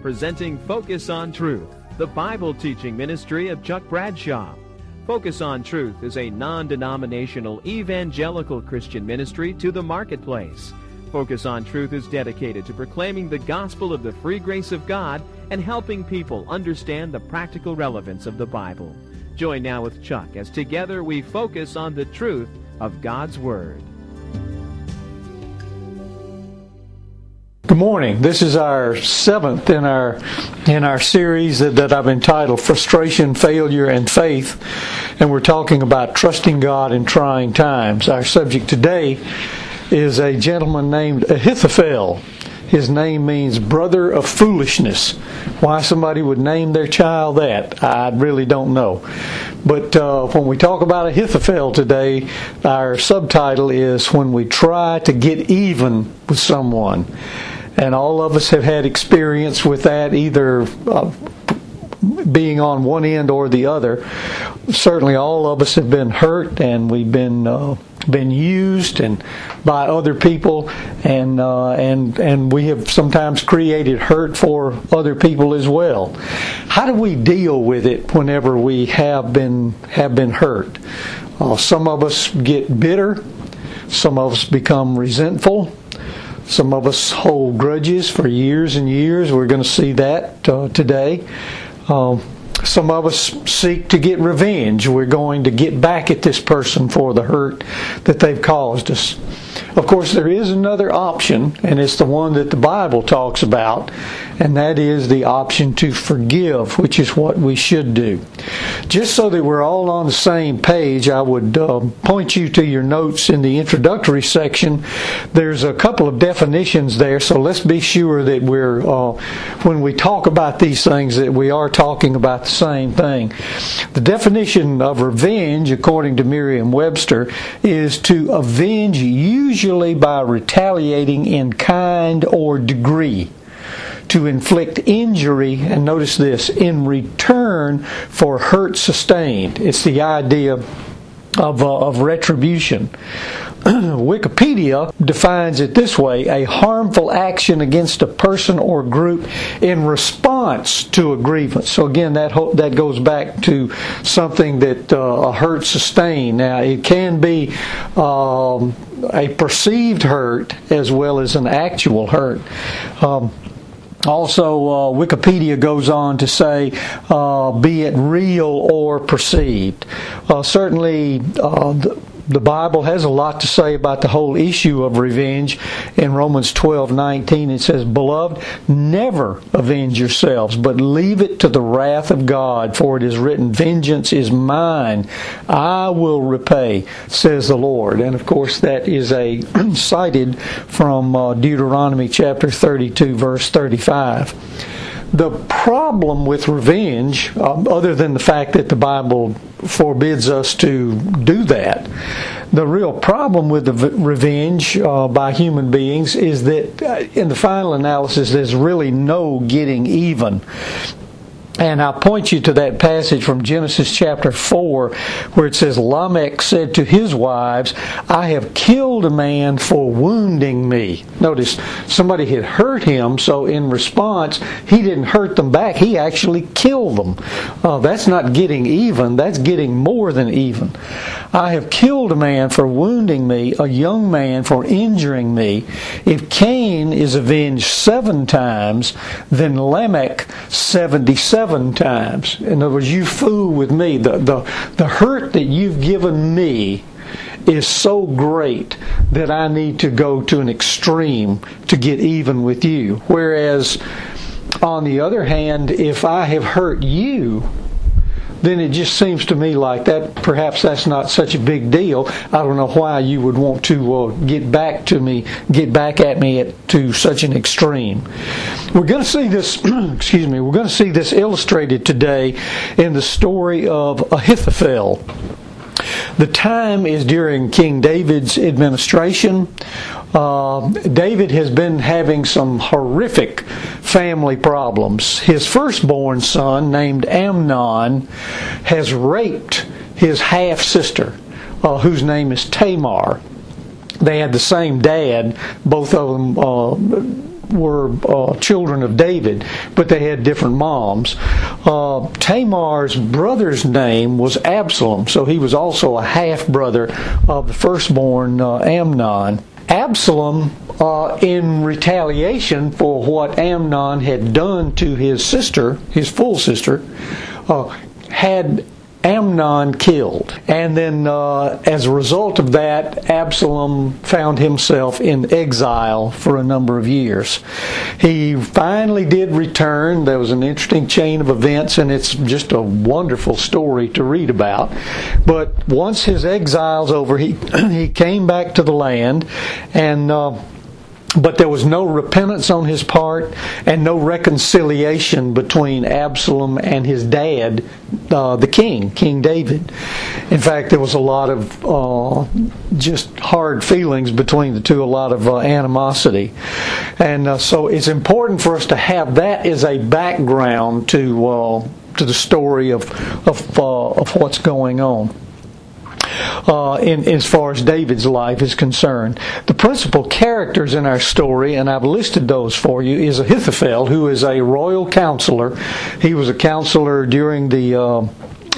presenting Focus on Truth, the Bible teaching ministry of Chuck Bradshaw. Focus on Truth is a non denominational evangelical Christian ministry to the marketplace. Focus on Truth is dedicated to proclaiming the gospel of the free grace of God and helping people understand the practical relevance of the Bible. Join now with Chuck as together we focus on the truth of God's Word. Good morning. This is our seventh in our in our series that, that I've entitled Frustration, Failure, and Faith. And we're talking about trusting God in trying times. Our subject today is a gentleman named Ahithophel. His name means brother of foolishness. Why somebody would name their child that, I really don't know. But uh, when we talk about Ahithophel today, our subtitle is When We Try to Get Even with Someone and all of us have had experience with that, either uh, being on one end or the other. Certainly, all of us have been hurt, and we've been uh, been used and by other people, and uh, and and we have sometimes created hurt for other people as well. How do we deal with it whenever we have been have been hurt? Uh, some of us get bitter. Some of us become resentful. Some of us hold grudges for years and years. We're going to see that uh, today. Um, some of us seek to get revenge. We're going to get back at this person for the hurt that they've caused us. Of course, there is another option, and it's the one that the Bible talks about, and that is the option to forgive, which is what we should do. Just so that we're all on the same page, I would uh, point you to your notes in the introductory section. There's a couple of definitions there, so let's be sure that we're, uh, when we talk about these things, that we are talking about the same thing. The definition of revenge, according to Merriam Webster, is to avenge usually by retaliating in kind or degree to inflict injury, and notice this, in return for hurt sustained. It's the idea of, uh, of retribution. Wikipedia defines it this way a harmful action against a person or group in response to a grievance. So, again, that, ho- that goes back to something that uh, a hurt sustained. Now, it can be um, a perceived hurt as well as an actual hurt. Um, also, uh, Wikipedia goes on to say, uh, be it real or perceived. Uh, certainly, uh, the, the Bible has a lot to say about the whole issue of revenge. In Romans 12 19, it says, Beloved, never avenge yourselves, but leave it to the wrath of God, for it is written, Vengeance is mine, I will repay, says the Lord. And of course, that is a cited from uh, Deuteronomy chapter 32, verse 35 the problem with revenge, um, other than the fact that the Bible forbids us to do that, the real problem with the v- revenge uh, by human beings is that uh, in the final analysis, there's really no getting even. And I'll point you to that passage from Genesis chapter 4 where it says, Lamech said to his wives, I have killed a man for wounding me. Notice, somebody had hurt him, so in response, he didn't hurt them back. He actually killed them. Uh, that's not getting even, that's getting more than even. I have killed a man for wounding me, a young man for injuring me. If Cain is avenged seven times, then Lamech 77 seven times. In other words, you fool with me. The, the, the hurt that you've given me is so great that I need to go to an extreme to get even with you. Whereas, on the other hand, if I have hurt you, then it just seems to me like that perhaps that's not such a big deal. I don't know why you would want to uh, get back to me, get back at me at, to such an extreme. We're going to see this, excuse me, we're going to see this illustrated today in the story of Ahithophel. The time is during King David's administration. Uh, David has been having some horrific family problems. His firstborn son, named Amnon, has raped his half sister, uh, whose name is Tamar. They had the same dad. Both of them uh, were uh, children of David, but they had different moms. Uh, Tamar's brother's name was Absalom, so he was also a half brother of the firstborn uh, Amnon. Absalom, uh, in retaliation for what Amnon had done to his sister, his full sister, uh, had Amnon killed. And then, uh, as a result of that, Absalom found himself in exile for a number of years. He finally did return. There was an interesting chain of events, and it's just a wonderful story to read about. But once his exile's over, he, he came back to the land and. Uh, but there was no repentance on his part and no reconciliation between Absalom and his dad, uh, the king, King David. In fact, there was a lot of uh, just hard feelings between the two, a lot of uh, animosity. And uh, so it's important for us to have that as a background to, uh, to the story of, of, uh, of what's going on uh, in, as far as David's life is concerned. The principal characters in our story, and I've listed those for you, is Ahithophel, who is a royal counselor. He was a counselor during the uh,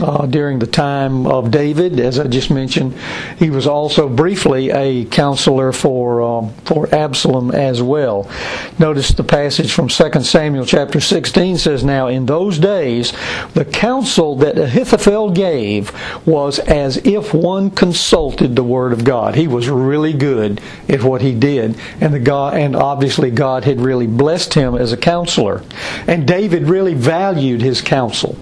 uh, during the time of David, as I just mentioned. He was also briefly a counselor for um, for Absalom as well. Notice the passage from 2 Samuel chapter 16 says, "Now in those days, the counsel that Ahithophel gave was as if one consulted the word of God. He was really good at what he did, and the God and obviously God had really blessed him as a counselor, and David really valued his counsel."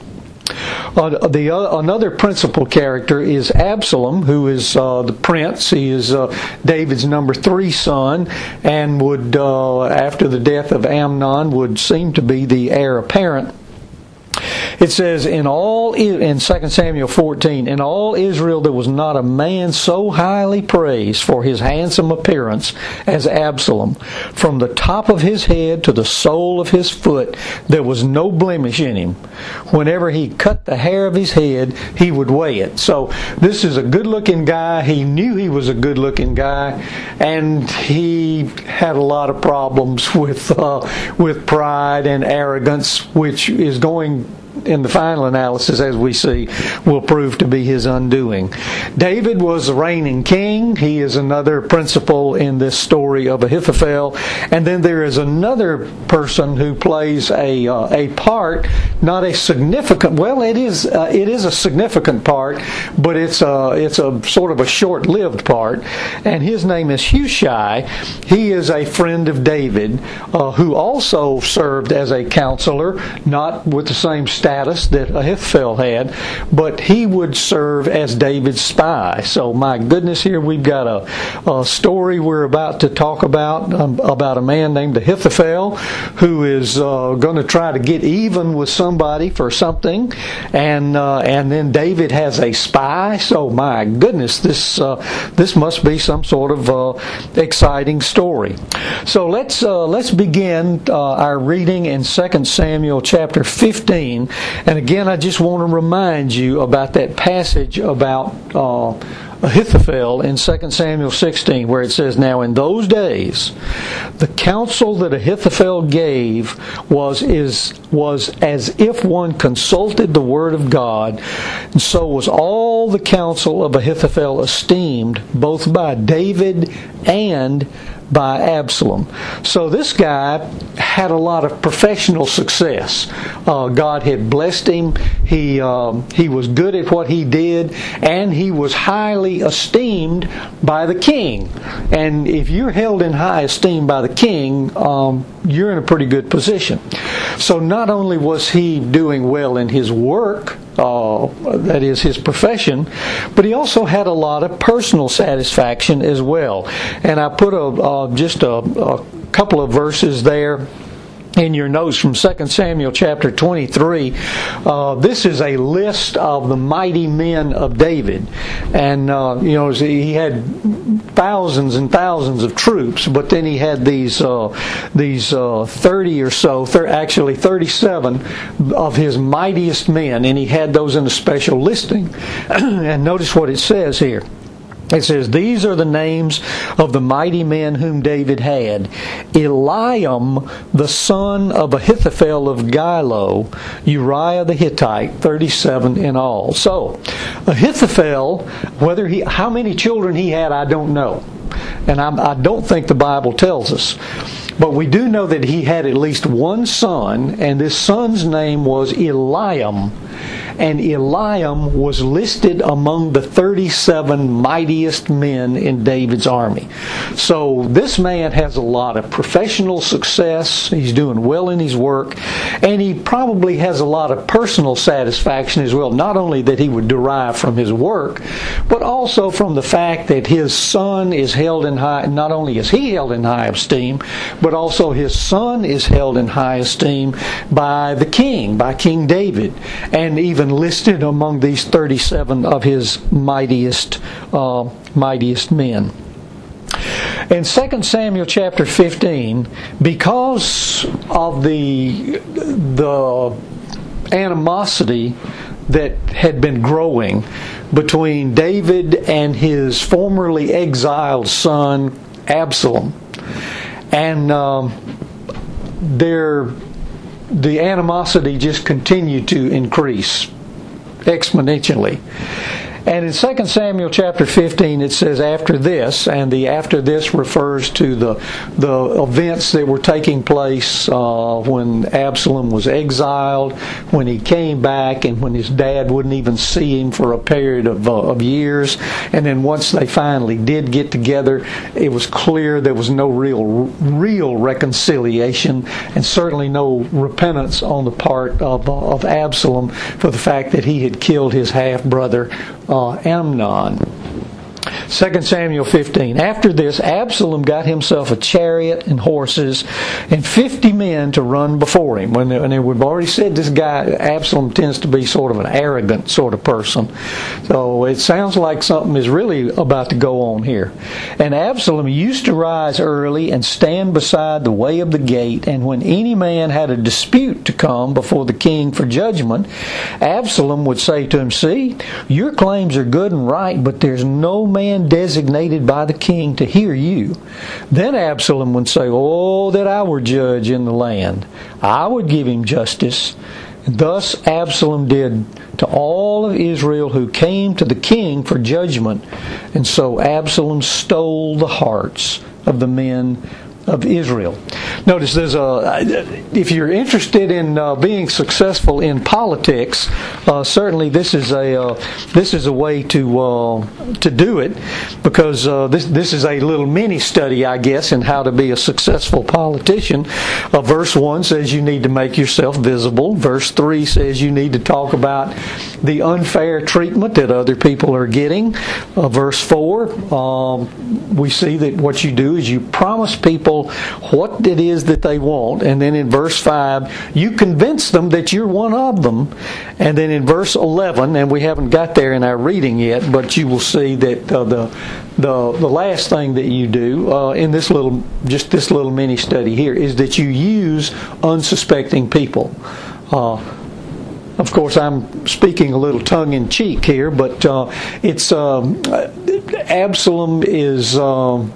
Uh, the uh, another principal character is Absalom, who is uh, the prince. He is uh, David's number three son, and would, uh, after the death of Amnon, would seem to be the heir apparent it says, in all, in 2 Samuel 14, in all Israel there was not a man so highly praised for his handsome appearance as Absalom. From the top of his head to the sole of his foot, there was no blemish in him. Whenever he cut the hair of his head, he would weigh it. So this is a good looking guy. He knew he was a good looking guy, and he had a lot of problems with, uh, with pride and arrogance, which is going in the final analysis, as we see, will prove to be his undoing. David was the reigning king. He is another principal in this story of Ahithophel. And then there is another person who plays a, uh, a part, not a significant, well, it is, uh, it is a significant part, but it's a, it's a sort of a short lived part. And his name is Hushai. He is a friend of David uh, who also served as a counselor, not with the same status that Ahithophel had, but he would serve as David's spy. So, my goodness, here we've got a, a story we're about to talk about um, about a man named Ahithophel who is uh, going to try to get even with somebody for something, and uh, and then David has a spy. So, my goodness, this uh, this must be some sort of uh, exciting story. So let's uh, let's begin uh, our reading in 2 Samuel chapter 15 and again, I just want to remind you about that passage about uh, Ahithophel in 2 Samuel 16, where it says, Now in those days, the counsel that Ahithophel gave was, is, was as if one consulted the word of God, and so was all the counsel of Ahithophel esteemed, both by David and by Absalom. So this guy had a lot of professional success. Uh, God had blessed him. He um, he was good at what he did, and he was highly esteemed by the king. And if you're held in high esteem by the king, um, you're in a pretty good position. So not only was he doing well in his work, uh, that is his profession, but he also had a lot of personal satisfaction as well. And I put a uh, just a, a couple of verses there in your notes from 2 Samuel chapter 23. Uh, this is a list of the mighty men of David. And, uh, you know, he had thousands and thousands of troops, but then he had these, uh, these uh, 30 or so, actually 37 of his mightiest men, and he had those in a special listing. and notice what it says here. It says, These are the names of the mighty men whom David had Eliam, the son of Ahithophel of Gilo, Uriah the Hittite, 37 in all. So, Ahithophel, whether he, how many children he had, I don't know. And I, I don't think the Bible tells us. But we do know that he had at least one son, and this son's name was Eliam and Eliam was listed among the 37 mightiest men in David's army. So this man has a lot of professional success. He's doing well in his work, and he probably has a lot of personal satisfaction as well. Not only that he would derive from his work, but also from the fact that his son is held in high. Not only is he held in high esteem, but also his son is held in high esteem by the king, by King David, and even listed among these 37 of his mightiest, uh, mightiest men. In 2 Samuel chapter 15, because of the, the animosity that had been growing between David and his formerly exiled son Absalom, and um, their the animosity just continued to increase exponentially. And in 2 Samuel chapter 15, it says, after this, and the after this refers to the, the events that were taking place uh, when Absalom was exiled, when he came back, and when his dad wouldn't even see him for a period of, uh, of years. And then once they finally did get together, it was clear there was no real, real reconciliation, and certainly no repentance on the part of, uh, of Absalom for the fact that he had killed his half brother Uh, Amnon. 2 Samuel 15. After this, Absalom got himself a chariot and horses and 50 men to run before him. When, and we've already said this guy, Absalom, tends to be sort of an arrogant sort of person. So it sounds like something is really about to go on here. And Absalom used to rise early and stand beside the way of the gate, and when any man had a dispute to come before the king for judgment, Absalom would say to him, See, your claims are good and right, but there's no man designated by the king to hear you. Then Absalom would say, Oh, that I were judge in the land. I would give him justice. Thus Absalom did to all of Israel who came to the king for judgment. And so Absalom stole the hearts of the men of Israel. Notice there's a, if you're interested in uh, being successful in politics, uh, certainly this is a uh, this is a way to uh, to do it because uh, this this is a little mini study, I guess, in how to be a successful politician. Uh, verse one says you need to make yourself visible. Verse three says you need to talk about the unfair treatment that other people are getting. verse four, um, we see that what you do is you promise people what it is that they want. And then in verse 5, you convince them that you're one of them. And then in verse 11, and we haven't got there in our reading yet, but you will see that uh, the, the, the last thing that you do uh, in this little, just this little mini study here, is that you use unsuspecting people. Uh, of course, I'm speaking a little tongue in cheek here, but uh, it's um, Absalom is. Um,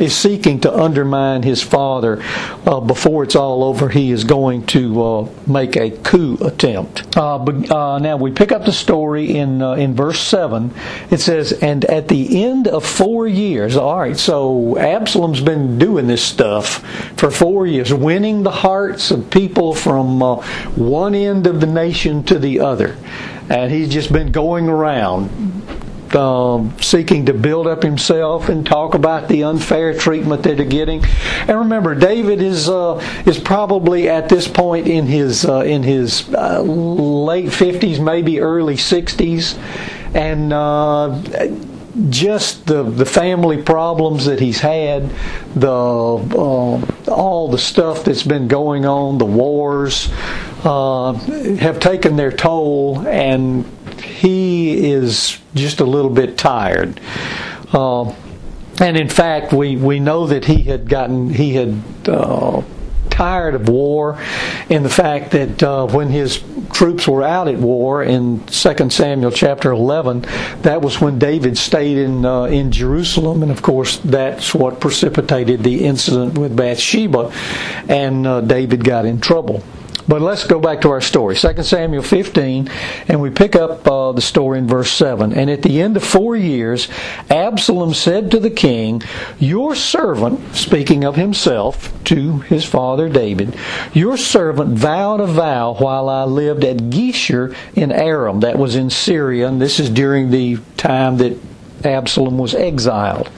is seeking to undermine his father. Uh, before it's all over, he is going to uh, make a coup attempt. Uh, but, uh, now we pick up the story in uh, in verse seven. It says, "And at the end of four years, all right. So Absalom's been doing this stuff for four years, winning the hearts of people from uh, one end of the nation to the other." And he's just been going around um, seeking to build up himself and talk about the unfair treatment that they're getting. And remember, David is uh, is probably at this point in his uh, in his uh, late fifties, maybe early sixties, and uh, just the the family problems that he's had, the uh, all the stuff that's been going on, the wars uh, have taken their toll, and he is just a little bit tired. Uh, and in fact, we, we know that he had gotten he had uh, tired of war, and the fact that uh, when his troops were out at war in 2 Samuel chapter 11, that was when David stayed in uh, in Jerusalem, and of course that's what precipitated the incident with Bathsheba, and uh, David got in trouble. But let's go back to our story. 2 Samuel 15, and we pick up uh, the story in verse 7. And at the end of four years, Absalom said to the king, Your servant, speaking of himself to his father David, Your servant vowed a vow while I lived at Geshur in Aram, that was in Syria, and this is during the time that Absalom was exiled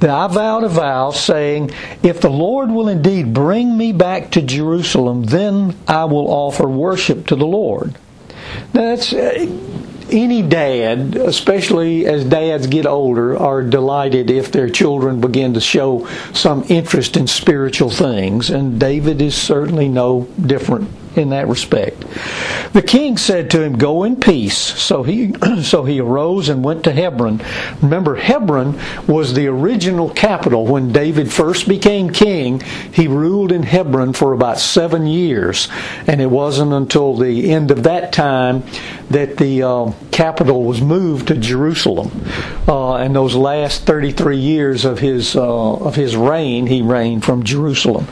that I vowed a vow, saying, If the Lord will indeed bring me back to Jerusalem, then I will offer worship to the Lord. Now, that's. Uh, any dad, especially as dads get older, are delighted if their children begin to show some interest in spiritual things, and David is certainly no different in that respect. The king said to him, "Go in peace." So he so he arose and went to Hebron. Remember, Hebron was the original capital when David first became king. He ruled in Hebron for about seven years, and it wasn't until the end of that time that the uh, capital was moved to Jerusalem. Uh, and those last 33 years of his uh, of his reign, he reigned from Jerusalem.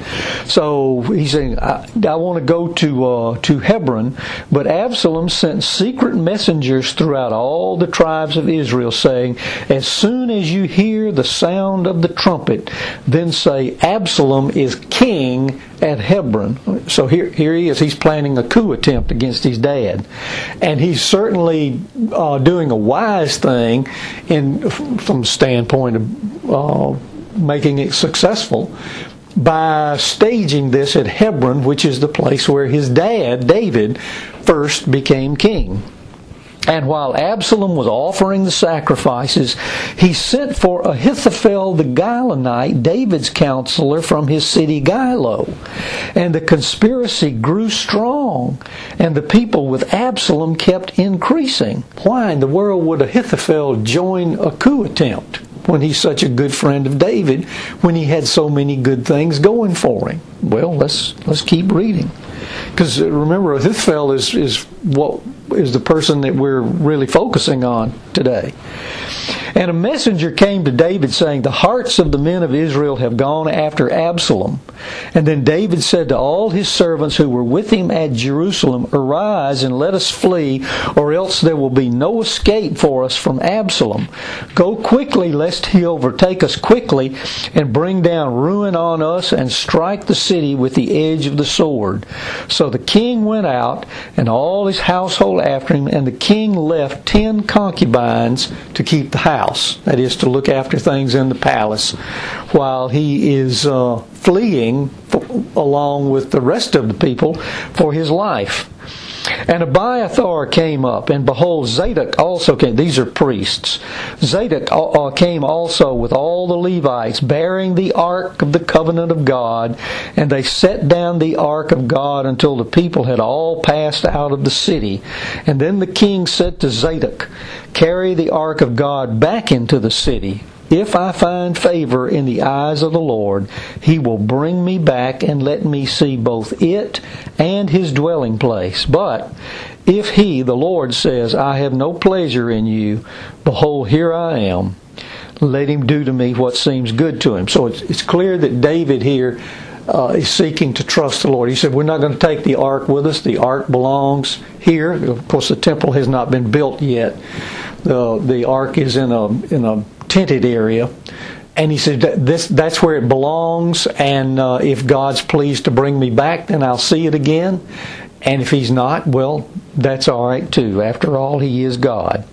So he's saying, "I, I want to go to." uh, to Hebron, but Absalom sent secret messengers throughout all the tribes of Israel, saying, As soon as you hear the sound of the trumpet, then say, Absalom is king at Hebron. So here, here he is. He's planning a coup attempt against his dad, and he's certainly uh, doing a wise thing in from standpoint of uh, making it successful by staging this at Hebron, which is the place where his dad, David, first became king. And while Absalom was offering the sacrifices, he sent for Ahithophel the Gilonite, David's counselor from his city Gilo. And the conspiracy grew strong, and the people with Absalom kept increasing. Why in the world would Ahithophel join a coup attempt? when he's such a good friend of David when he had so many good things going for him? Well, let's let's keep reading. Because uh, remember, Ahithophel is, is what is the person that we're really focusing on today. And a messenger came to David saying, The hearts of the men of Israel have gone after Absalom. And then David said to all his servants who were with him at Jerusalem, Arise and let us flee, or else there will be no escape for us from Absalom. Go quickly, lest he overtake us quickly and bring down ruin on us and strike the city with the edge of the sword. So the king went out, and all his household after him, and the king left ten concubines to keep the house house, that is, to look after things in the palace, while he is uh, fleeing along with the rest of the people for his life. And Abiathar came up, and behold, Zadok also came. These are priests. Zadok uh, uh, came also with all the Levites, bearing the ark of the covenant of God, and they set down the ark of God until the people had all passed out of the city. And then the king said to Zadok, Carry the ark of God back into the city if I find favor in the eyes of the Lord, he will bring me back and let me see both it and his dwelling place. But if he, the Lord, says, I have no pleasure in you, behold, here I am. Let him do to me what seems good to him. So it's, it's clear that David here uh, is seeking to trust the Lord. He said, We're not going to take the ark with us. The ark belongs here. Of course, the temple has not been built yet. The, the ark is in a, in a tented area. And he said, this, that's where it belongs. And uh, if God's pleased to bring me back, then I'll see it again. And if he's not, well, that's all right too. After all, he is God.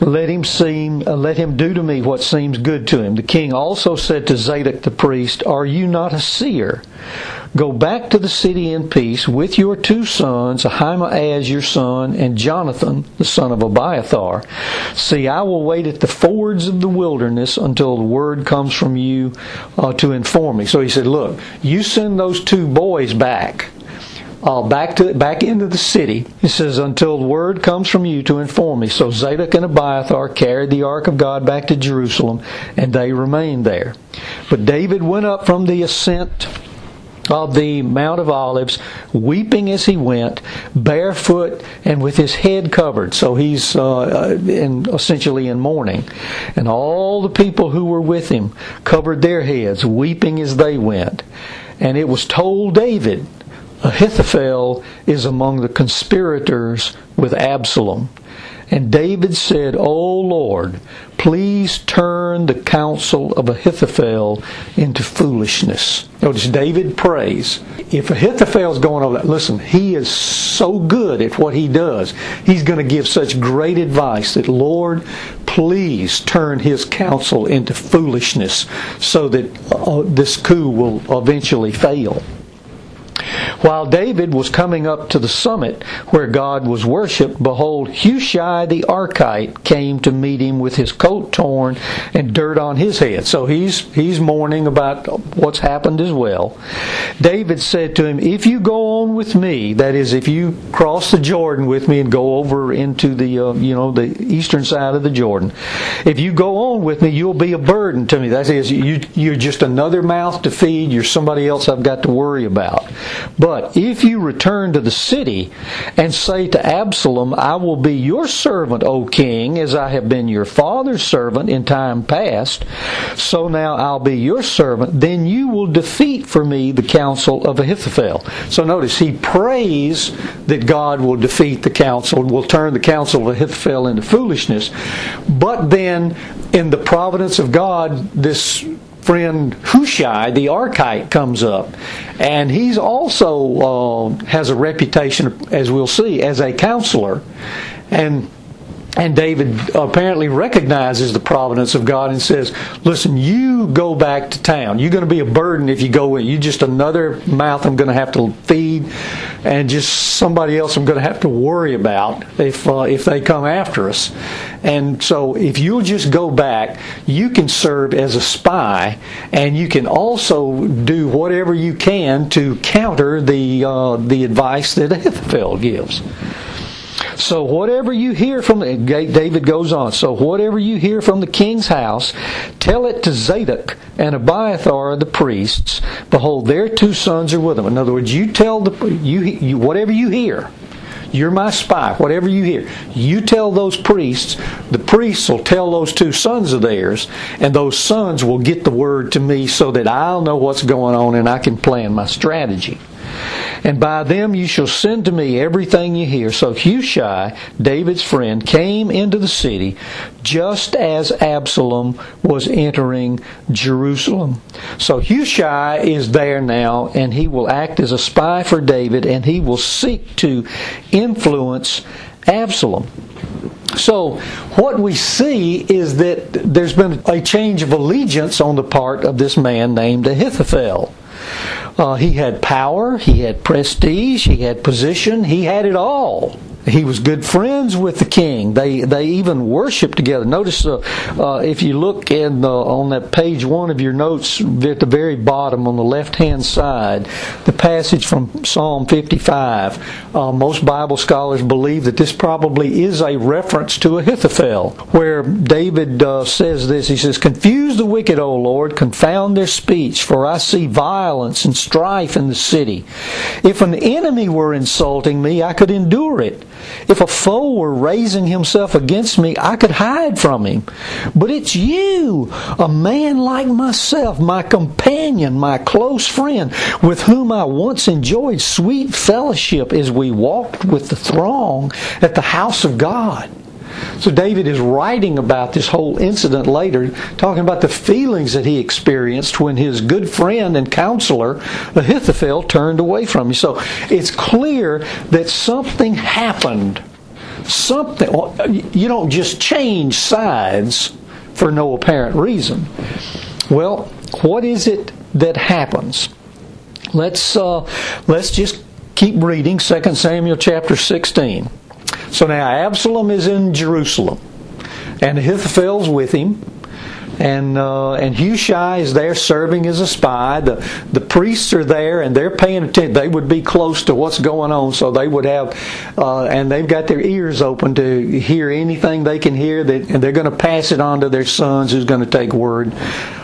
Let him seem, uh, let him do to me what seems good to him. The king also said to Zadok the priest, Are you not a seer? Go back to the city in peace with your two sons, Ahimaaz your son, and Jonathan the son of Abiathar. See, I will wait at the fords of the wilderness until the word comes from you uh, to inform me. So he said, Look, you send those two boys back. Uh, back to back into the city. He says, until word comes from you to inform me. So Zadok and Abiathar carried the ark of God back to Jerusalem, and they remained there. But David went up from the ascent of the Mount of Olives, weeping as he went, barefoot and with his head covered. So he's uh, in, essentially in mourning. And all the people who were with him covered their heads, weeping as they went. And it was told David, Ahithophel is among the conspirators with Absalom. And David said, O Lord, please turn the counsel of Ahithophel into foolishness. Notice David prays. If Ahithophel's going over that, listen, he is so good at what he does. He's going to give such great advice that, Lord, please turn his counsel into foolishness so that uh, this coup will eventually fail. While David was coming up to the summit where God was worshipped, behold, Hushai the Archite came to meet him with his coat torn and dirt on his head. So he's he's mourning about what's happened as well. David said to him, "If you go on with me, that is, if you cross the Jordan with me and go over into the uh, you know the eastern side of the Jordan, if you go on with me, you'll be a burden to me. That is, you you're just another mouth to feed. You're somebody else I've got to worry about." But if you return to the city and say to Absalom, I will be your servant, O king, as I have been your father's servant in time past, so now I'll be your servant, then you will defeat for me the counsel of Ahithophel. So notice, he prays that God will defeat the counsel, will turn the counsel of Ahithophel into foolishness. But then, in the providence of God, this friend Hushai, the Archite, comes up, and he's also uh, has a reputation, as we'll see, as a counselor, and and David apparently recognizes the providence of God and says, Listen, you go back to town. You're going to be a burden if you go in. You're just another mouth I'm going to have to feed and just somebody else I'm going to have to worry about if, uh, if they come after us. And so if you'll just go back, you can serve as a spy and you can also do whatever you can to counter the, uh, the advice that Ahithophel gives. So whatever you hear from David goes on. So whatever you hear from the king's house, tell it to Zadok and Abiathar the priests. Behold, their two sons are with them. In other words, you tell the you, you whatever you hear. You're my spy. Whatever you hear, you tell those priests. The priests will tell those two sons of theirs, and those sons will get the word to me so that I'll know what's going on and I can plan my strategy and by them you shall send to me everything you hear. So Hushai, David's friend, came into the city just as Absalom was entering Jerusalem. So Hushai is there now, and he will act as a spy for David, and he will seek to influence Absalom. So, what we see is that there's been a change of allegiance on the part of this man named Ahithophel. Uh, he had power, he had prestige, he had position, he had it all. He was good friends with the king. They they even worshiped together. Notice uh, uh, if you look in the, on that page one of your notes at the very bottom on the left hand side, the passage from Psalm 55. Uh, most Bible scholars believe that this probably is a reference to Ahithophel, where David uh, says this. He says, "Confuse the wicked, O Lord, confound their speech, for I see violence and strife in the city. If an enemy were insulting me, I could endure it." If a foe were raising himself against me, I could hide from him. But it's you, a man like myself, my companion, my close friend, with whom I once enjoyed sweet fellowship as we walked with the throng at the house of God. So David is writing about this whole incident later, talking about the feelings that he experienced when his good friend and counselor Ahithophel turned away from him. So it's clear that something happened. Something you don't just change sides for no apparent reason. Well, what is it that happens? Let's uh, let's just keep reading 2 Samuel chapter 16. So now Absalom is in Jerusalem, and Ahithophel's with him. And uh, and Hushai is there serving as a spy. The the priests are there, and they're paying attention. They would be close to what's going on, so they would have, uh, and they've got their ears open to hear anything they can hear. That and they're going to pass it on to their sons, who's going to take word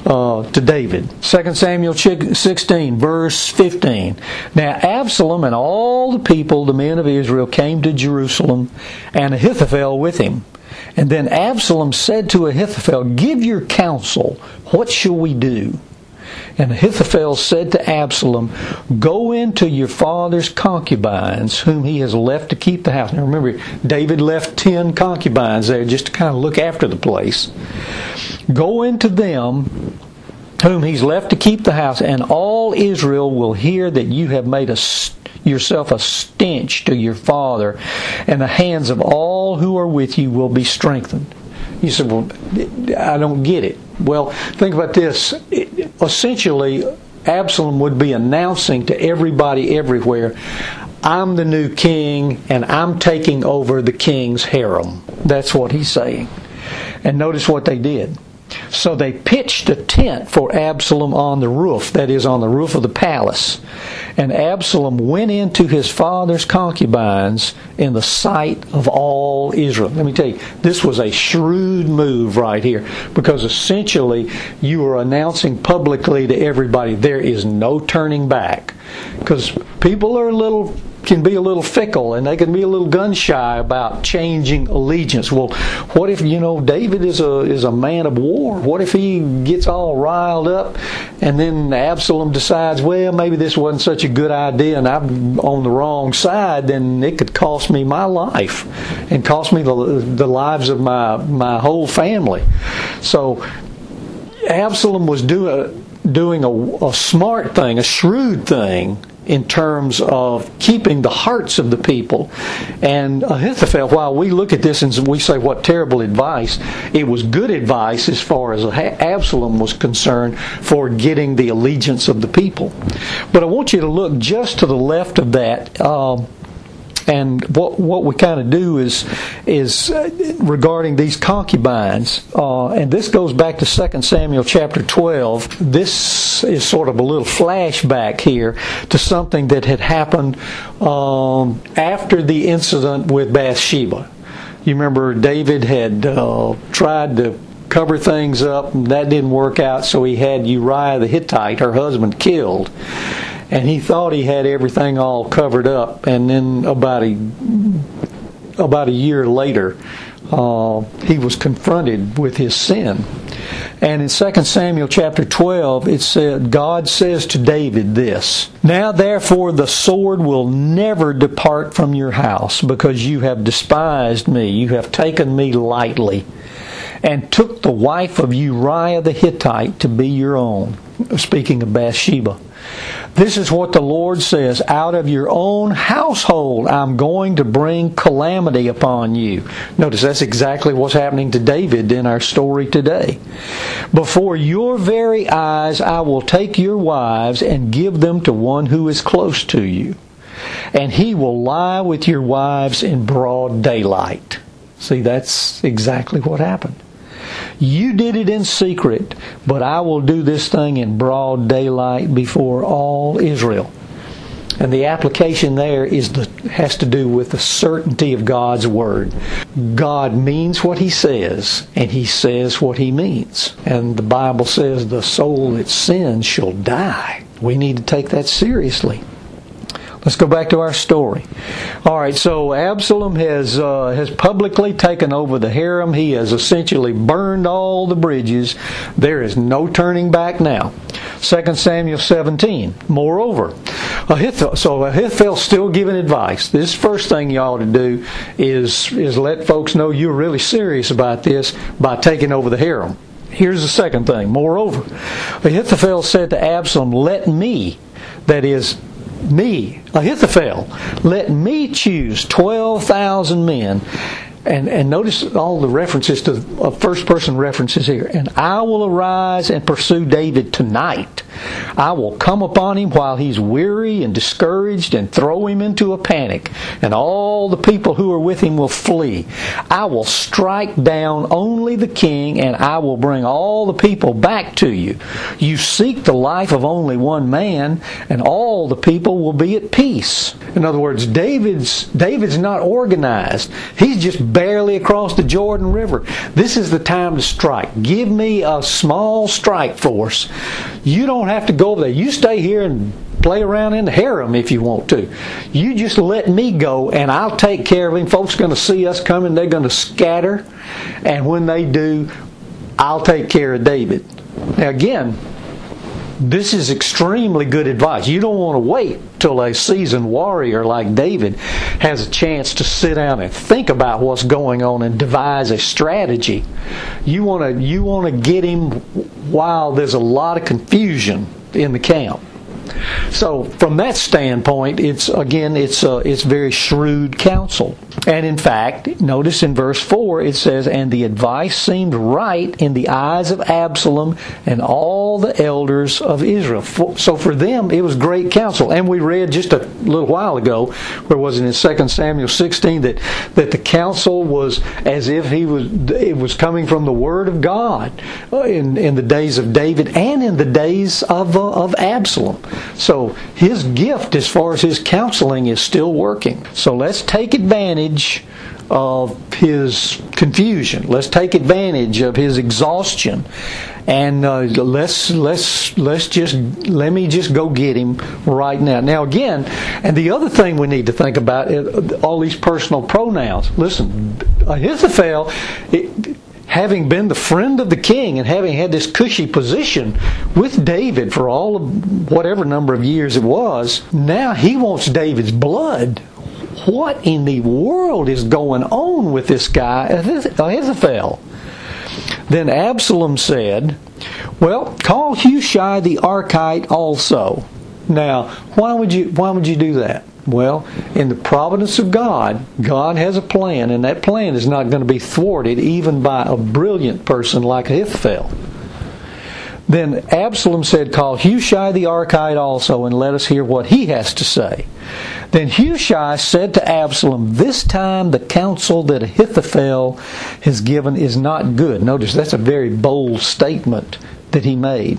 uh, to David. Second Samuel sixteen, verse fifteen. Now Absalom and all the people, the men of Israel, came to Jerusalem, and Ahithophel with him. And then Absalom said to Ahithophel, Give your counsel. What shall we do? And Ahithophel said to Absalom, Go into your father's concubines, whom he has left to keep the house. Now remember, David left ten concubines there just to kind of look after the place. Go into them, whom he's left to keep the house, and all Israel will hear that you have made a yourself a stench to your father, and the hands of all who are with you will be strengthened. You said, Well, I don't get it. Well, think about this. Essentially, Absalom would be announcing to everybody everywhere, I'm the new king and I'm taking over the king's harem. That's what he's saying. And notice what they did. So they pitched a tent for Absalom on the roof, that is, on the roof of the palace. And Absalom went into his father's concubines in the sight of all Israel. Let me tell you, this was a shrewd move right here because essentially you are announcing publicly to everybody there is no turning back. Because people are a little can be a little fickle and they can be a little gun shy about changing allegiance. Well, what if you know David is a is a man of war? What if he gets all riled up and then Absalom decides, well, maybe this wasn't such a good idea and I'm on the wrong side, then it could cost me my life and cost me the the lives of my my whole family. So Absalom was doing doing a, a smart thing, a shrewd thing in terms of keeping the hearts of the people. And Ahithophel, while we look at this and we say, what terrible advice, it was good advice as far as Absalom was concerned for getting the allegiance of the people. But I want you to look just to the left of that. Um, and what what we kind of do is is uh, regarding these concubines, uh, and this goes back to 2 Samuel chapter 12. This is sort of a little flashback here to something that had happened um, after the incident with Bathsheba. You remember David had uh, tried to cover things up, and that didn't work out, so he had Uriah the Hittite, her husband, killed and he thought he had everything all covered up. And then about a about a year later, uh, he was confronted with his sin. And in 2 Samuel chapter 12, it said, God says to David this Now therefore the sword will never depart from your house, because you have despised me, you have taken me lightly, and took the wife of Uriah the Hittite to be your own. Speaking of Bathsheba. This is what the Lord says Out of your own household, I'm going to bring calamity upon you. Notice that's exactly what's happening to David in our story today. Before your very eyes, I will take your wives and give them to one who is close to you. And he will lie with your wives in broad daylight. See, that's exactly what happened. You did it in secret, but I will do this thing in broad daylight before all Israel. And the application there is the, has to do with the certainty of God's word. God means what he says, and he says what he means. And the Bible says the soul that sins shall die. We need to take that seriously. Let's go back to our story. All right, so Absalom has uh, has publicly taken over the harem. He has essentially burned all the bridges. There is no turning back now. 2 Samuel 17. Moreover, Ahithophel, so Ahithophel's still giving advice. This first thing you ought to do is is let folks know you're really serious about this by taking over the harem. Here's the second thing. Moreover, Ahithophel said to Absalom, "Let me, that is me, Ahithophel, let me choose 12,000 men. And, and notice all the references to uh, first person references here. And I will arise and pursue David tonight I will come upon him while he's weary and discouraged and throw him into a panic, and all the people who are with him will flee. I will strike down only the king, and I will bring all the people back to you. You seek the life of only one man, and all the people will be at peace. In other words, David's David's not organized. He's just barely across the Jordan River. This is the time to strike. Give me a small strike force. You don't have to go over there. You stay here and play around in the harem if you want to. You just let me go and I'll take care of him. Folks are going to see us coming. They're going to scatter. And when they do, I'll take care of David. Now again, this is extremely good advice. You don't want to wait till a seasoned warrior like David has a chance to sit down and think about what's going on and devise a strategy. You want to you want to get him while there's a lot of confusion in the camp. So from that standpoint, it's again it's uh, it's very shrewd counsel. And in fact, notice in verse four it says, "And the advice seemed right in the eyes of Absalom and all the elders of Israel." So for them, it was great counsel. And we read just a little while ago, where was it in Second Samuel sixteen that that the counsel was as if he was it was coming from the Word of God uh, in in the days of David and in the days of uh, of Absalom. So his gift, as far as his counseling, is still working. So let's take advantage of his confusion. Let's take advantage of his exhaustion, and uh, let's let's let's just let me just go get him right now. Now again, and the other thing we need to think about is all these personal pronouns. Listen, Ahithophel. It, having been the friend of the king and having had this cushy position with David for all of whatever number of years it was, now he wants David's blood. What in the world is going on with this guy, Ahithophel? Then Absalom said, Well, call Hushai the Archite also. Now, why would you why would you do that? Well, in the providence of God, God has a plan, and that plan is not going to be thwarted even by a brilliant person like Ahithophel. Then Absalom said, Call Hushai the Archite also, and let us hear what he has to say. Then Hushai said to Absalom, This time the counsel that Ahithophel has given is not good. Notice that's a very bold statement that he made.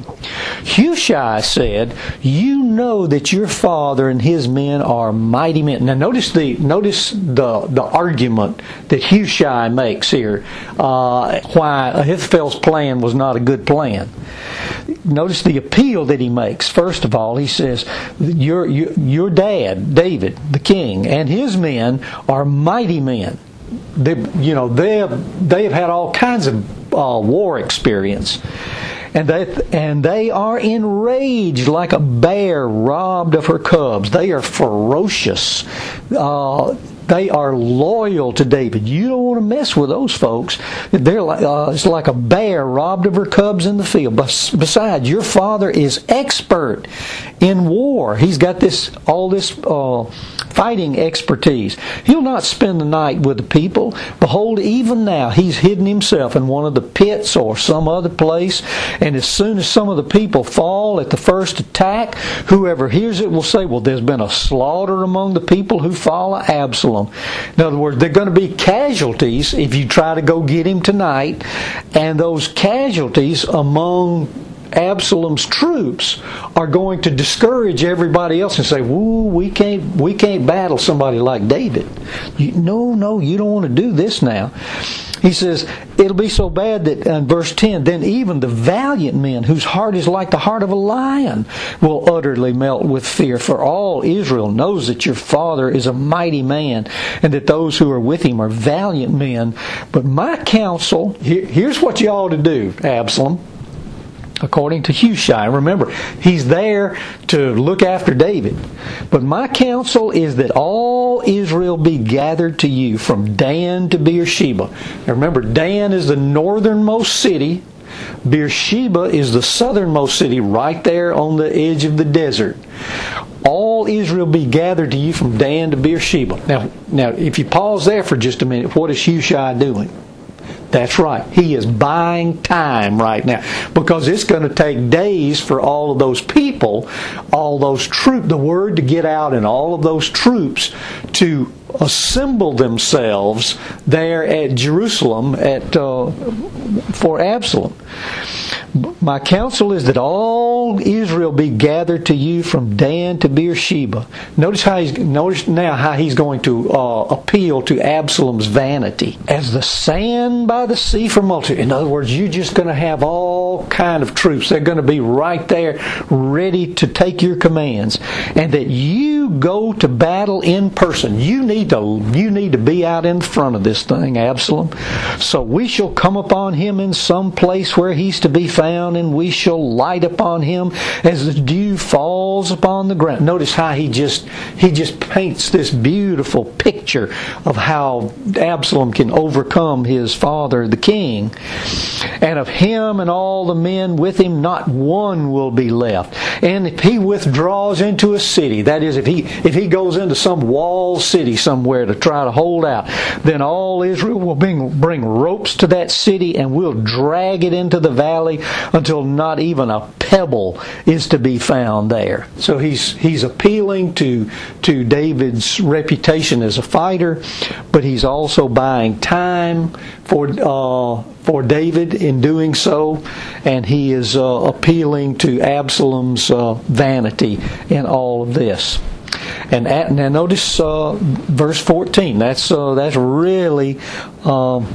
Hushai said, "You know that your father and his men are mighty men." Now, notice the notice the the argument that Hushai makes here. Uh, why Ahithophel's plan was not a good plan. Notice the appeal that he makes. First of all, he says, "Your your, your dad, David, the king, and his men are mighty men." They, you know, they have, they have had all kinds of uh, war experience and they and they are enraged like a bear robbed of her cubs. They are ferocious. Uh, they are loyal to David. You don't want to mess with those folks. They're like, uh, it's like a bear robbed of her cubs in the field. Besides, your father is expert in war. He's got this all this uh, fighting expertise. He'll not spend the night with the people. Behold, even now he's hidden himself in one of the pits or some other place. And as soon as some of the people fall at the first attack, whoever hears it will say, "Well, there's been a slaughter among the people who follow Absalom." In other words, there are going to be casualties if you try to go get him tonight, and those casualties among Absalom's troops are going to discourage everybody else and say, "Woo, we can't we can't battle somebody like David." You, no, no, you don't want to do this now. He says, It'll be so bad that in verse 10, then even the valiant men, whose heart is like the heart of a lion, will utterly melt with fear. For all Israel knows that your father is a mighty man, and that those who are with him are valiant men. But my counsel, here's what you ought to do, Absalom according to Hushai. Remember, he's there to look after David. But my counsel is that all Israel be gathered to you from Dan to Beersheba. Now remember, Dan is the northernmost city. Beersheba is the southernmost city right there on the edge of the desert. All Israel be gathered to you from Dan to Beersheba. Now, now if you pause there for just a minute, what is Hushai doing? That's right. He is buying time right now because it's going to take days for all of those people, all those troops, the word to get out, and all of those troops to assemble themselves there at Jerusalem at uh, for Absalom. My counsel is that all Israel be gathered to you from Dan to Beersheba. Notice how he's notice now how he's going to uh, appeal to Absalom's vanity as the sand by the sea for multitude. In other words, you're just going to have all kind of troops. They're going to be right there, ready to take your commands, and that you go to battle in person. You need to you need to be out in front of this thing, Absalom. So we shall come upon him in some place where he's to be found, and we shall light upon him as the dew falls upon the ground. Notice how he just he just paints this beautiful picture of how Absalom can overcome his father, the king, and of him and all the men with him, not one will be left. And if he withdraws into a city, that is, if he if he goes into some walled city somewhere to try to hold out, then all Israel will bring bring ropes to that city and we'll drag it into the valley until not even a pebble is to be found there. So he's he's appealing to to David's reputation as a fighter, but he's also buying time for uh, for David in doing so, and he is uh, appealing to Absalom's uh, vanity in all of this. And at, now notice uh, verse 14. That's uh, that's really um,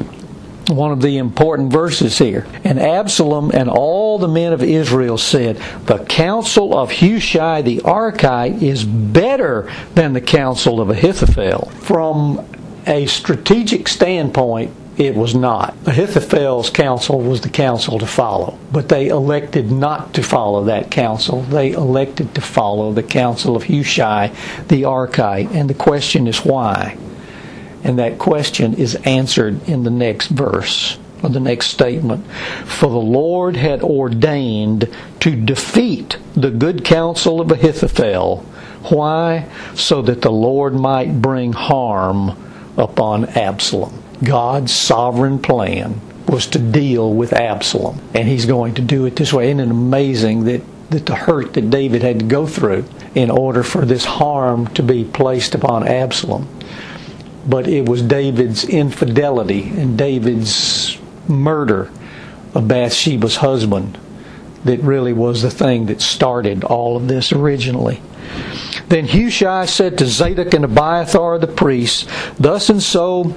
one of the important verses here. And Absalom and all the men of Israel said, The counsel of Hushai the Archite is better than the counsel of Ahithophel. From a strategic standpoint, it was not. Ahithophel's counsel was the counsel to follow, but they elected not to follow that counsel. They elected to follow the counsel of Hushai the Archite, and the question is why? And that question is answered in the next verse or the next statement. For the Lord had ordained to defeat the good counsel of Ahithophel. Why? So that the Lord might bring harm upon Absalom. God's sovereign plan was to deal with Absalom. And he's going to do it this way. Isn't it amazing that, that the hurt that David had to go through in order for this harm to be placed upon Absalom? But it was David's infidelity and David's murder of Bathsheba's husband that really was the thing that started all of this originally. Then Hushai said to Zadok and Abiathar the priests, Thus and so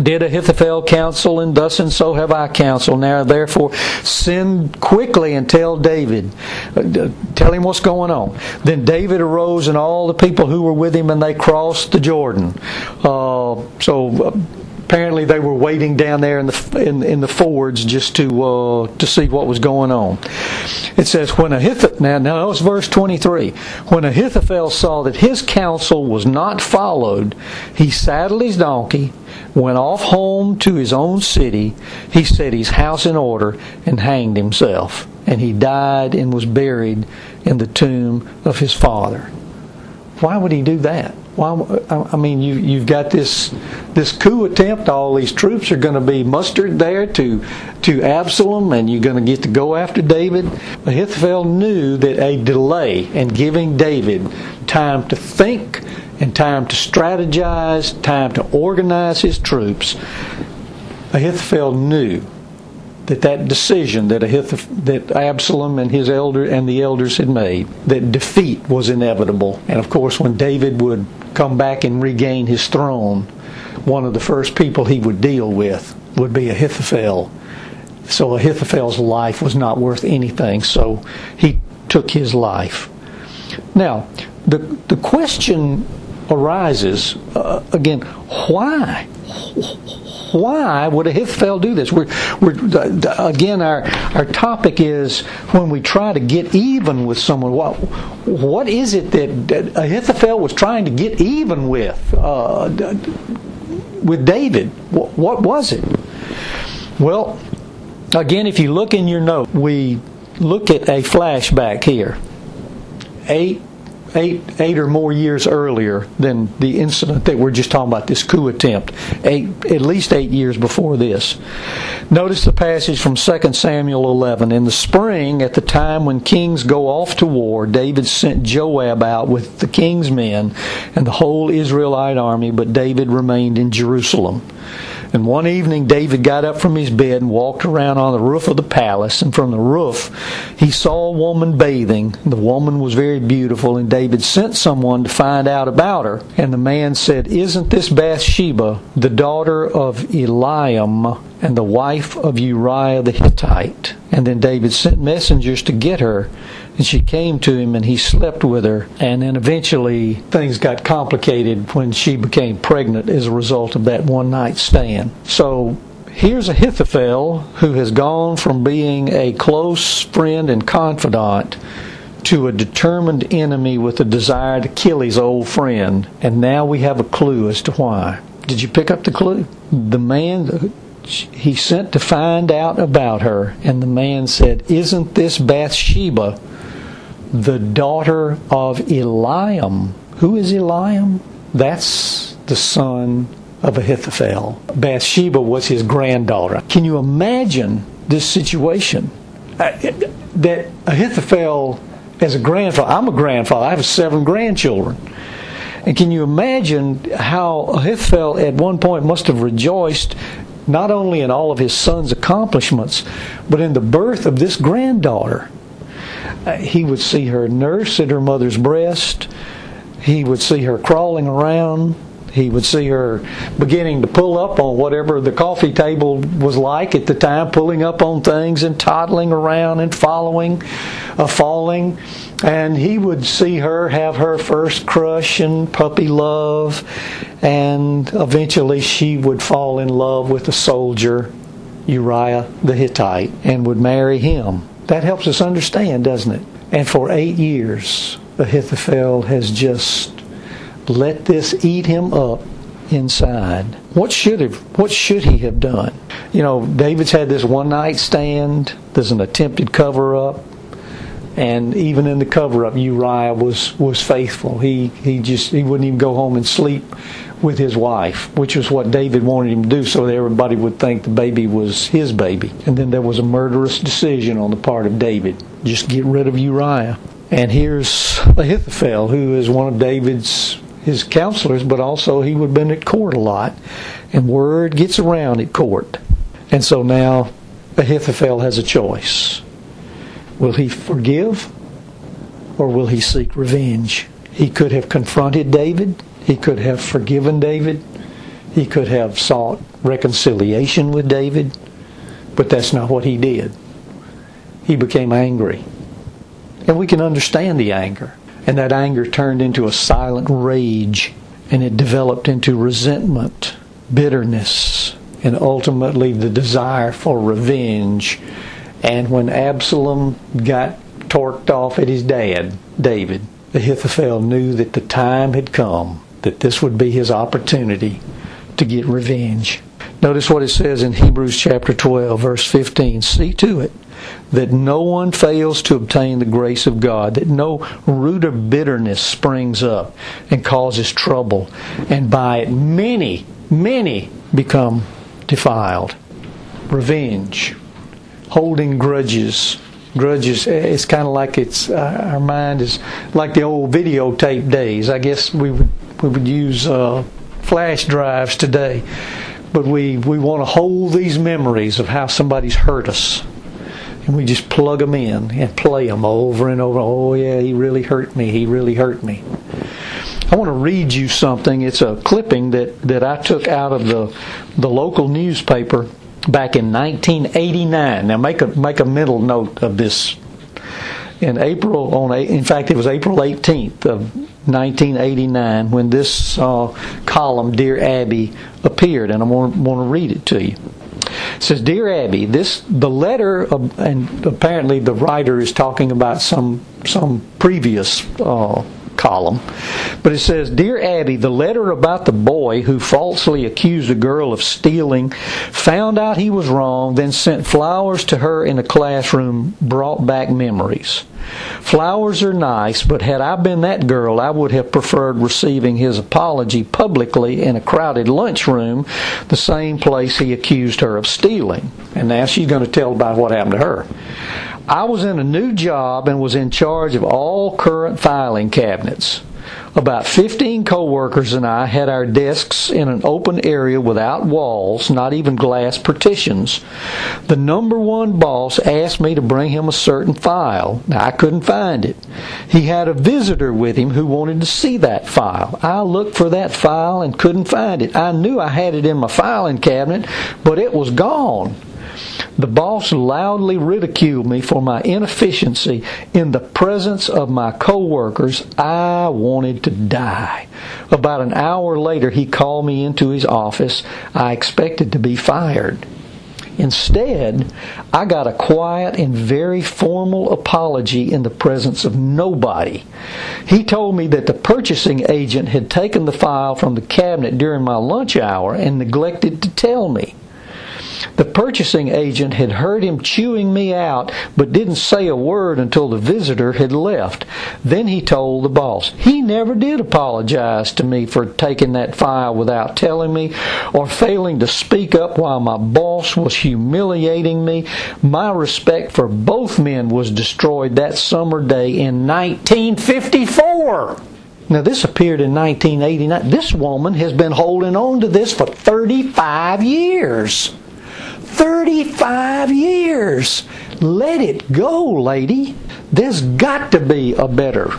did Ahithophel counsel, and thus and so have I counseled. Now, therefore, send quickly and tell David, uh, tell him what's going on. Then David arose and all the people who were with him, and they crossed the Jordan. Uh, so uh, apparently they were waiting down there in the in, in the fords just to uh, to see what was going on. It says when Ahithophel now now was verse twenty three. When Ahithophel saw that his counsel was not followed, he saddled his donkey, went off home to his own city. He set his house in order and hanged himself, and he died and was buried in the tomb of his father. Why would he do that? Why, I mean, you, you've got this this coup attempt. All these troops are going to be mustered there to to Absalom, and you're going to get to go after David. Ahithophel knew that a delay in giving David time to think and time to strategize, time to organize his troops, Ahithophel knew that that decision that Ahithophel, that Absalom and his elder and the elders had made, that defeat was inevitable. And of course, when David would come back and regain his throne, one of the first people he would deal with would be Ahithophel. So Ahithophel's life was not worth anything, so he took his life. Now, the the question arises uh, again: Why? Why would Ahithophel do this? We're, we're, again, our, our topic is when we try to get even with someone, what, what is it that Ahithophel was trying to get even with, uh, with David? What, what was it? Well, again, if you look in your note, we look at a flashback here. Eight eight, eight or more years earlier than the incident that we're just talking about, this coup attempt. Eight, at least eight years before this. Notice the passage from 2 Samuel 11. In the spring, at the time when kings go off to war, David sent Joab out with the king's men and the whole Israelite army, but David remained in Jerusalem. And one evening, David got up from his bed and walked around on the roof of the palace. And from the roof, he saw a woman bathing. The woman was very beautiful, and David sent someone to find out about her. And the man said, Isn't this Bathsheba, the daughter of Eliam, and the wife of Uriah the Hittite? And then David sent messengers to get her. And she came to him and he slept with her. And then eventually things got complicated when she became pregnant as a result of that one night stand. So here's Ahithophel who has gone from being a close friend and confidant to a determined enemy with a desire to kill his old friend. And now we have a clue as to why. Did you pick up the clue? The man he sent to find out about her, and the man said, Isn't this Bathsheba? The daughter of Eliam. Who is Eliam? That's the son of Ahithophel. Bathsheba was his granddaughter. Can you imagine this situation? Uh, that Ahithophel, as a grandfather, I'm a grandfather, I have seven grandchildren. And can you imagine how Ahithophel at one point must have rejoiced not only in all of his son's accomplishments, but in the birth of this granddaughter? Uh, he would see her nurse at her mother's breast. He would see her crawling around. He would see her beginning to pull up on whatever the coffee table was like at the time, pulling up on things and toddling around and following, uh, falling. And he would see her have her first crush and puppy love. And eventually she would fall in love with a soldier, Uriah the Hittite, and would marry him. That helps us understand, doesn't it? And for eight years, Ahithophel has just let this eat him up inside. What should have what should he have done? You know, David's had this one night stand, there's an attempted cover up, and even in the cover up Uriah was was faithful. He he just he wouldn't even go home and sleep with his wife, which was what David wanted him to do so that everybody would think the baby was his baby. And then there was a murderous decision on the part of David just get rid of Uriah. And here's Ahithophel, who is one of David's his counselors, but also he would have been at court a lot. And word gets around at court. And so now Ahithophel has a choice. Will he forgive or will he seek revenge? He could have confronted David he could have forgiven David. He could have sought reconciliation with David. But that's not what he did. He became angry. And we can understand the anger. And that anger turned into a silent rage. And it developed into resentment, bitterness, and ultimately the desire for revenge. And when Absalom got torqued off at his dad, David, Ahithophel knew that the time had come that this would be his opportunity to get revenge. Notice what it says in Hebrews chapter 12, verse 15. See to it that no one fails to obtain the grace of God, that no root of bitterness springs up and causes trouble, and by it many, many become defiled. Revenge, holding grudges. Grudges, it's kind of like it's, uh, our mind is like the old videotape days. I guess we would we would use uh, flash drives today. But we, we want to hold these memories of how somebody's hurt us. And we just plug them in and play them over and over. Oh, yeah, he really hurt me. He really hurt me. I want to read you something. It's a clipping that, that I took out of the, the local newspaper back in 1989. Now, make a, make a mental note of this. In April, on in fact, it was April 18th of 1989 when this uh, column, Dear Abby, appeared, and I want, to read it to you. It says, "Dear Abby, this the letter, of, and apparently the writer is talking about some some previous uh, column. But it says, Dear Abby, the letter about the boy who falsely accused a girl of stealing, found out he was wrong, then sent flowers to her in the classroom, brought back memories. Flowers are nice, but had I been that girl, I would have preferred receiving his apology publicly in a crowded lunchroom, the same place he accused her of stealing. And now she's going to tell about what happened to her. I was in a new job and was in charge of all current filing cabinets. About 15 coworkers and I had our desks in an open area without walls, not even glass partitions. The number one boss asked me to bring him a certain file. I couldn't find it. He had a visitor with him who wanted to see that file. I looked for that file and couldn't find it. I knew I had it in my filing cabinet, but it was gone. The boss loudly ridiculed me for my inefficiency in the presence of my coworkers. I wanted to die. About an hour later, he called me into his office. I expected to be fired. Instead, I got a quiet and very formal apology in the presence of nobody. He told me that the purchasing agent had taken the file from the cabinet during my lunch hour and neglected to tell me. The purchasing agent had heard him chewing me out, but didn't say a word until the visitor had left. Then he told the boss. He never did apologize to me for taking that file without telling me or failing to speak up while my boss was humiliating me. My respect for both men was destroyed that summer day in 1954. Now, this appeared in 1989. This woman has been holding on to this for 35 years. 35 years. Let it go, lady. There's got to be a better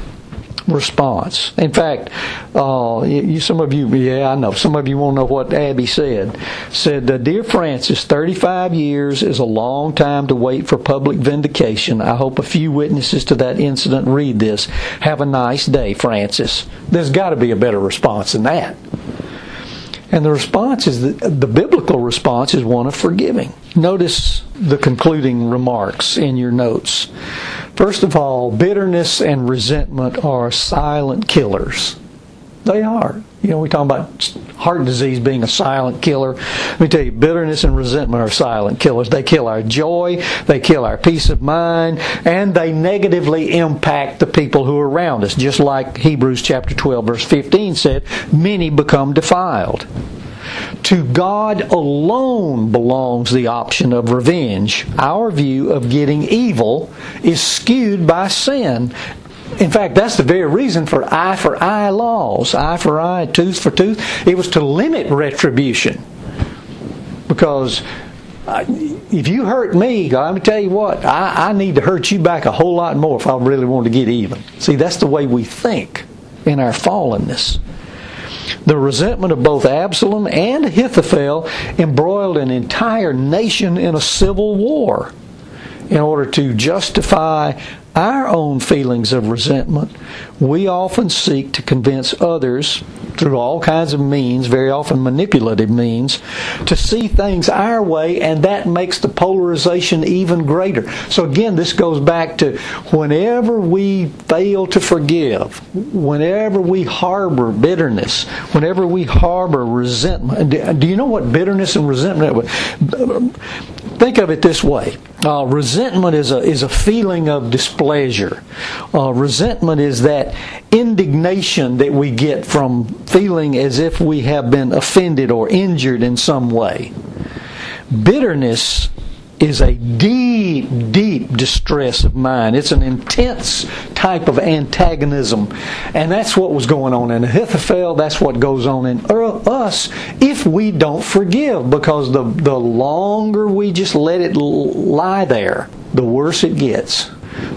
response. In fact, uh, you, some of you, yeah, I know, some of you won't know what Abby said. Said, Dear Francis, 35 years is a long time to wait for public vindication. I hope a few witnesses to that incident read this. Have a nice day, Francis. There's got to be a better response than that. And the response is the, the biblical response is one of forgiving. Notice the concluding remarks in your notes. First of all, bitterness and resentment are silent killers. They are. You know, we talk about heart disease being a silent killer. Let me tell you, bitterness and resentment are silent killers. They kill our joy, they kill our peace of mind, and they negatively impact the people who are around us. Just like Hebrews chapter 12 verse 15 said, many become defiled. To God alone belongs the option of revenge. Our view of getting evil is skewed by sin. In fact, that's the very reason for eye for eye laws, eye for eye, tooth for tooth. It was to limit retribution. Because uh, if you hurt me, let me tell you what, I, I need to hurt you back a whole lot more if I really want to get even. See, that's the way we think in our fallenness. The resentment of both Absalom and Ahithophel embroiled an entire nation in a civil war in order to justify our own feelings of resentment, we often seek to convince others through all kinds of means, very often manipulative means, to see things our way, and that makes the polarization even greater. So, again, this goes back to whenever we fail to forgive, whenever we harbor bitterness, whenever we harbor resentment. Do you know what bitterness and resentment? Think of it this way: uh, resentment is a is a feeling of displeasure. Uh, resentment is that indignation that we get from feeling as if we have been offended or injured in some way. Bitterness is a deep, deep distress of mind. It's an intense type of antagonism. And that's what was going on in Ahithophel. That's what goes on in us if we don't forgive. Because the, the longer we just let it lie there, the worse it gets.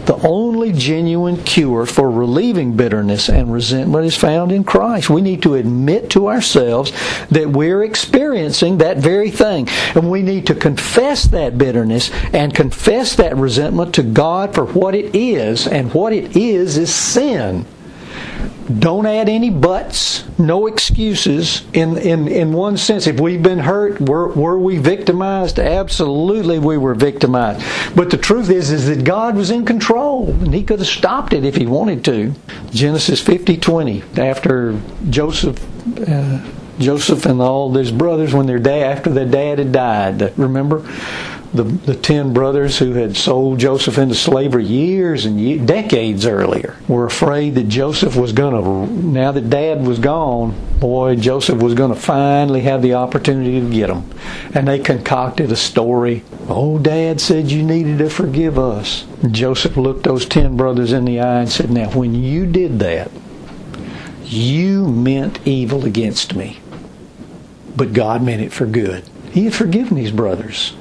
The only genuine cure for relieving bitterness and resentment is found in Christ. We need to admit to ourselves that we're experiencing that very thing. And we need to confess that bitterness and confess that resentment to God for what it is. And what it is is sin. Don't add any buts, no excuses. In, in, in one sense, if we've been hurt, were, were we victimized? Absolutely, we were victimized. But the truth is, is that God was in control, and He could have stopped it if He wanted to. Genesis 50 20, after Joseph. Uh, Joseph and all his brothers, when their dad, after their dad had died, remember, the, the ten brothers who had sold Joseph into slavery years and decades earlier were afraid that Joseph was going to, now that dad was gone, boy, Joseph was going to finally have the opportunity to get them. And they concocted a story. Oh, dad said you needed to forgive us. And Joseph looked those ten brothers in the eye and said, Now, when you did that, you meant evil against me. But God meant it for good. He had forgiven his brothers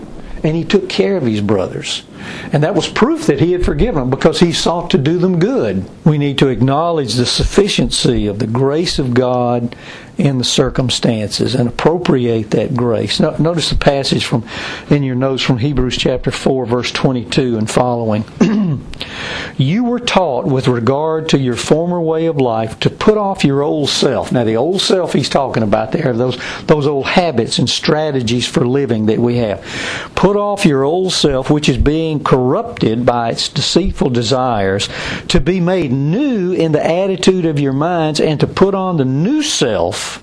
and he took care of his brothers. And that was proof that he had forgiven them because he sought to do them good. We need to acknowledge the sufficiency of the grace of God in the circumstances and appropriate that grace. Notice the passage from in your notes from Hebrews chapter 4 verse 22 and following. you were taught with regard to your former way of life to put off your old self. Now the old self he's talking about there those those old habits and strategies for living that we have. Put off your old self which is being corrupted by its deceitful desires to be made new in the attitude of your minds and to put on the new self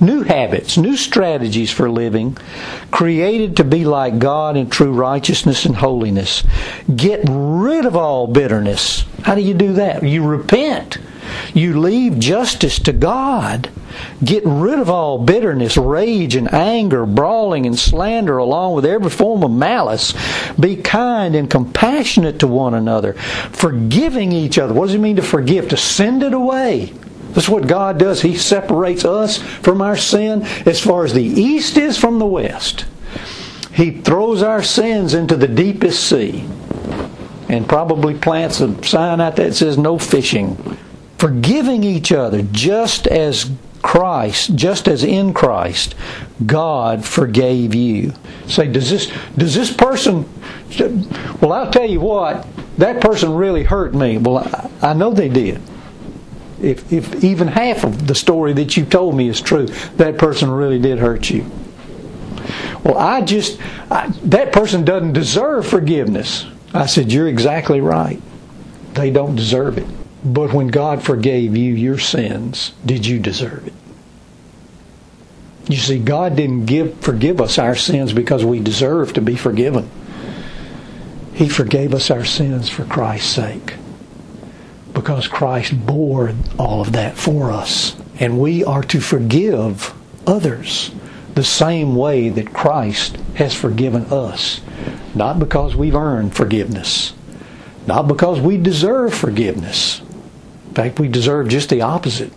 new habits, new strategies for living, created to be like God in true righteousness and holiness. Get rid of all bitterness. How do you do that? You repent. You leave justice to God. Get rid of all bitterness, rage, and anger, brawling, and slander, along with every form of malice. Be kind and compassionate to one another, forgiving each other. What does it mean to forgive? To send it away that's what God does. He separates us from our sin as far as the east is from the west. He throws our sins into the deepest sea and probably plants a sign out that says no fishing. Forgiving each other just as Christ, just as in Christ, God forgave you. Say, does this does this person well I'll tell you what, that person really hurt me. Well I, know they did if, if even half of the story that you told me is true, that person really did hurt you. Well, I just, I, that person doesn't deserve forgiveness. I said, You're exactly right. They don't deserve it. But when God forgave you your sins, did you deserve it? You see, God didn't give, forgive us our sins because we deserve to be forgiven. He forgave us our sins for Christ's sake because Christ bore all of that for us. And we are to forgive others the same way that Christ has forgiven us. Not because we've earned forgiveness, not because we deserve forgiveness. Fact, we deserve just the opposite.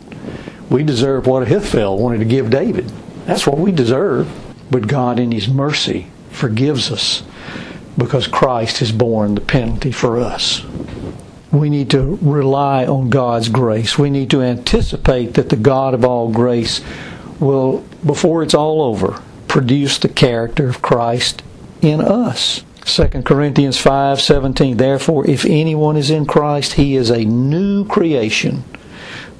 We deserve what Ahithophel wanted to give David. That's what we deserve. But God, in His mercy, forgives us because Christ has borne the penalty for us we need to rely on God's grace. We need to anticipate that the God of all grace will, before it's all over, produce the character of Christ in us. 2 Corinthians 5:17 Therefore if anyone is in Christ he is a new creation.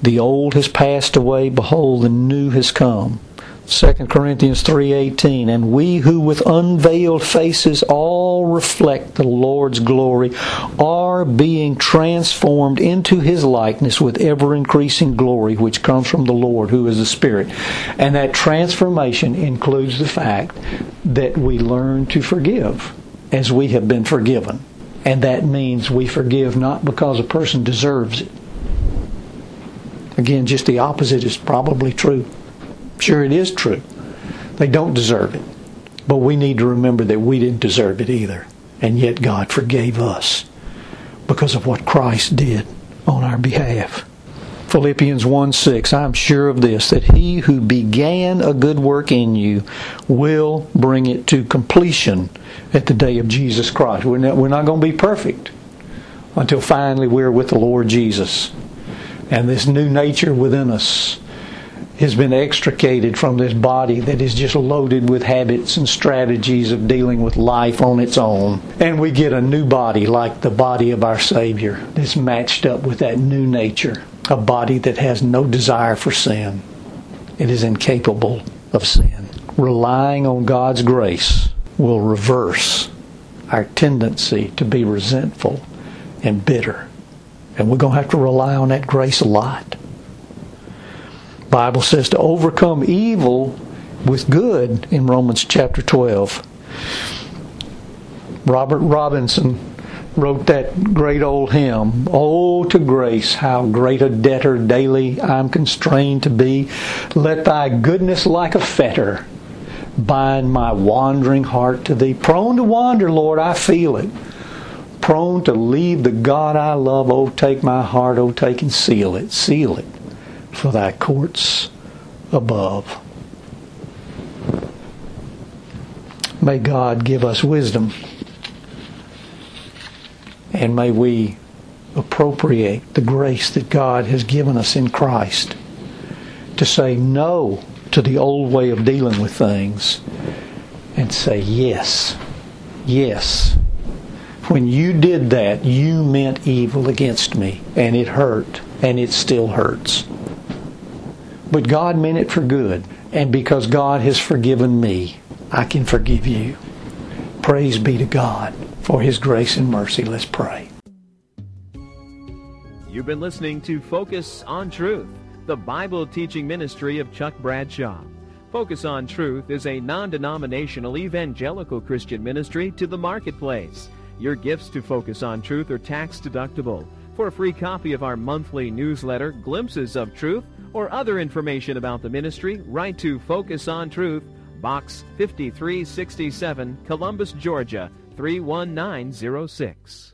The old has passed away. Behold the new has come. 2 Corinthians 3:18 and we who with unveiled faces all reflect the Lord's glory are being transformed into his likeness with ever increasing glory which comes from the Lord who is the Spirit. And that transformation includes the fact that we learn to forgive as we have been forgiven and that means we forgive not because a person deserves it again just the opposite is probably true Sure, it is true. They don't deserve it. But we need to remember that we didn't deserve it either. And yet God forgave us because of what Christ did on our behalf. Philippians 1 6, I'm sure of this, that he who began a good work in you will bring it to completion at the day of Jesus Christ. We're not, we're not going to be perfect until finally we're with the Lord Jesus. And this new nature within us has been extricated from this body that is just loaded with habits and strategies of dealing with life on its own. And we get a new body like the body of our Savior that's matched up with that new nature. A body that has no desire for sin. It is incapable of sin. Relying on God's grace will reverse our tendency to be resentful and bitter. And we're going to have to rely on that grace a lot. Bible says to overcome evil with good in Romans chapter 12. Robert Robinson wrote that great old hymn, Oh, to grace, how great a debtor daily I'm constrained to be. Let thy goodness like a fetter bind my wandering heart to thee. Prone to wander, Lord, I feel it. Prone to leave the God I love, oh, take my heart, oh, take and seal it, seal it for thy courts above. May God give us wisdom and may we appropriate the grace that God has given us in Christ to say no to the old way of dealing with things and say yes, yes. When you did that, you meant evil against me, and it hurt, and it still hurts. But God meant it for good, and because God has forgiven me, I can forgive you. Praise be to God for His grace and mercy. Let's pray. You've been listening to Focus on Truth, the Bible teaching ministry of Chuck Bradshaw. Focus on Truth is a non denominational evangelical Christian ministry to the marketplace. Your gifts to Focus on Truth are tax deductible. For a free copy of our monthly newsletter, Glimpses of Truth, or other information about the ministry, write to Focus on Truth, Box 5367, Columbus, Georgia 31906.